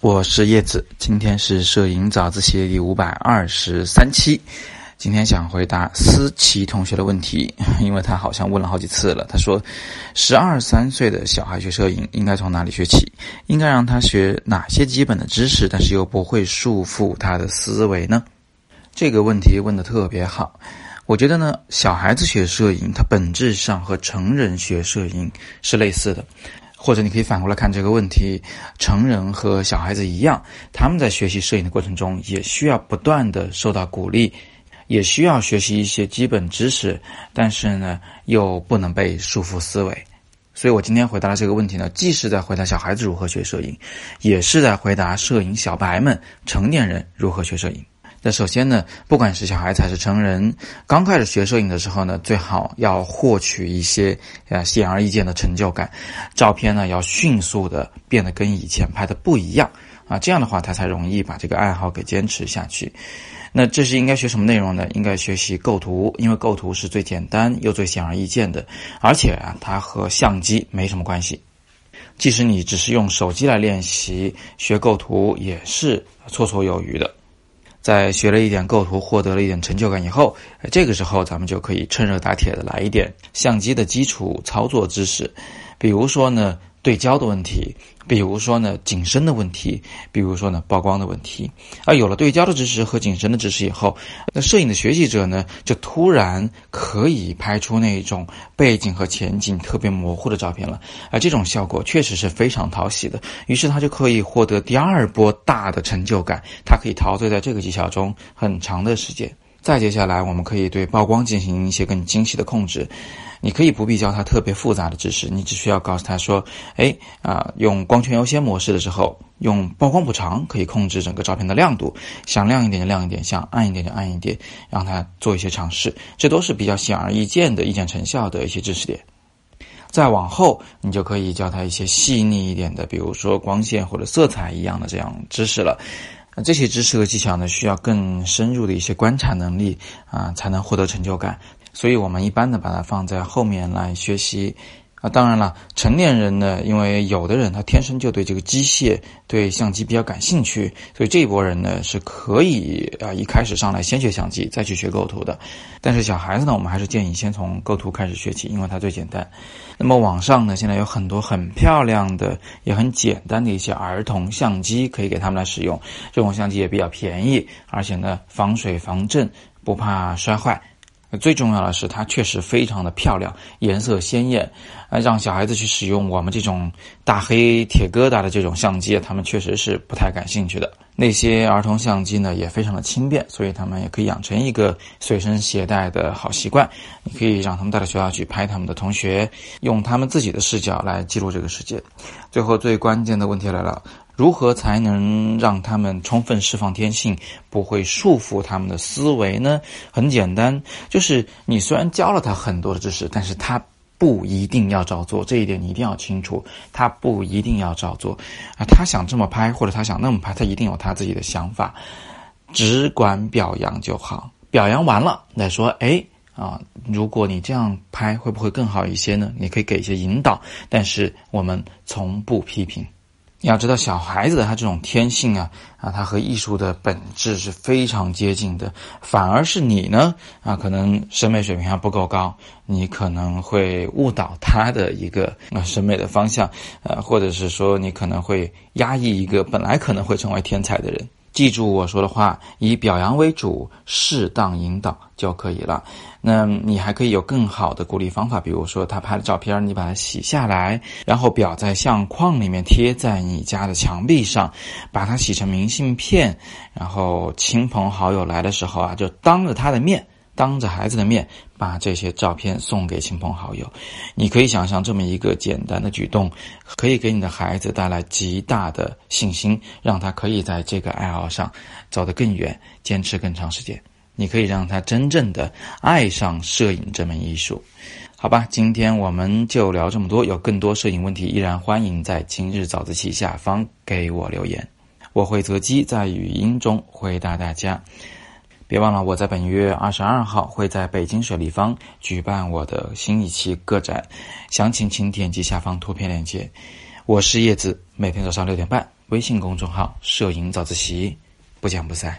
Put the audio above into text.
我是叶子，今天是摄影早自习第五百二十三期。今天想回答思琪同学的问题，因为他好像问了好几次了。他说，十二三岁的小孩学摄影应该从哪里学起？应该让他学哪些基本的知识，但是又不会束缚他的思维呢？这个问题问的特别好。我觉得呢，小孩子学摄影，它本质上和成人学摄影是类似的。或者你可以反过来看这个问题：成人和小孩子一样，他们在学习摄影的过程中，也需要不断的受到鼓励，也需要学习一些基本知识，但是呢，又不能被束缚思维。所以我今天回答的这个问题呢，既是在回答小孩子如何学摄影，也是在回答摄影小白们、成年人如何学摄影。首先呢，不管是小孩还是成人，刚开始学摄影的时候呢，最好要获取一些呃显而易见的成就感，照片呢要迅速的变得跟以前拍的不一样啊，这样的话他才容易把这个爱好给坚持下去。那这是应该学什么内容呢？应该学习构图，因为构图是最简单又最显而易见的，而且啊，它和相机没什么关系。即使你只是用手机来练习学构图，也是绰绰有余的。在学了一点构图，获得了一点成就感以后，这个时候咱们就可以趁热打铁的来一点相机的基础操作知识，比如说呢。对焦的问题，比如说呢景深的问题，比如说呢曝光的问题。而有了对焦的知识和景深的知识以后，那摄影的学习者呢就突然可以拍出那种背景和前景特别模糊的照片了。而这种效果确实是非常讨喜的。于是他就可以获得第二波大的成就感，他可以陶醉在这个技巧中很长的时间。再接下来，我们可以对曝光进行一些更精细的控制。你可以不必教他特别复杂的知识，你只需要告诉他说：“哎啊，用光圈优先模式的时候，用曝光补偿可以控制整个照片的亮度，想亮一点就亮一点，想暗一点就暗一点，让他做一些尝试。这都是比较显而易见的一见成效的一些知识点。再往后，你就可以教他一些细腻一点的，比如说光线或者色彩一样的这样知识了。这些知识和技巧呢，需要更深入的一些观察能力啊，才能获得成就感。所以我们一般的把它放在后面来学习，啊，当然了，成年人呢，因为有的人他天生就对这个机械、对相机比较感兴趣，所以这一波人呢是可以啊一开始上来先学相机，再去学构图的。但是小孩子呢，我们还是建议先从构图开始学起，因为它最简单。那么网上呢，现在有很多很漂亮的、也很简单的一些儿童相机，可以给他们来使用。这种相机也比较便宜，而且呢防水防震，不怕摔坏。最重要的是，它确实非常的漂亮，颜色鲜艳，啊，让小孩子去使用我们这种大黑铁疙瘩的这种相机，他们确实是不太感兴趣的。那些儿童相机呢，也非常的轻便，所以他们也可以养成一个随身携带的好习惯。你可以让他们带到学校去拍他们的同学，用他们自己的视角来记录这个世界。最后，最关键的问题来了。如何才能让他们充分释放天性，不会束缚他们的思维呢？很简单，就是你虽然教了他很多的知识，但是他不一定要照做，这一点你一定要清楚。他不一定要照做啊，他想这么拍或者他想那么拍，他一定有他自己的想法。只管表扬就好，表扬完了再说。哎啊，如果你这样拍会不会更好一些呢？你可以给一些引导，但是我们从不批评。你要知道，小孩子的他这种天性啊，啊，他和艺术的本质是非常接近的。反而是你呢，啊，可能审美水平还不够高，你可能会误导他的一个啊审美的方向，呃，或者是说你可能会压抑一个本来可能会成为天才的人。记住我说的话，以表扬为主，适当引导就可以了。那你还可以有更好的鼓励方法，比如说他拍的照片，你把它洗下来，然后裱在相框里面，贴在你家的墙壁上，把它洗成明信片，然后亲朋好友来的时候啊，就当着他的面。当着孩子的面把这些照片送给亲朋好友，你可以想象这么一个简单的举动，可以给你的孩子带来极大的信心，让他可以在这个爱好上走得更远，坚持更长时间。你可以让他真正的爱上摄影这门艺术，好吧？今天我们就聊这么多，有更多摄影问题，依然欢迎在今日早自习下方给我留言，我会择机在语音中回答大家。别忘了，我在本月二十二号会在北京水立方举办我的新一期个展，详情请点击下方图片链接。我是叶子，每天早上六点半微信公众号“摄影早自习”，不见不散。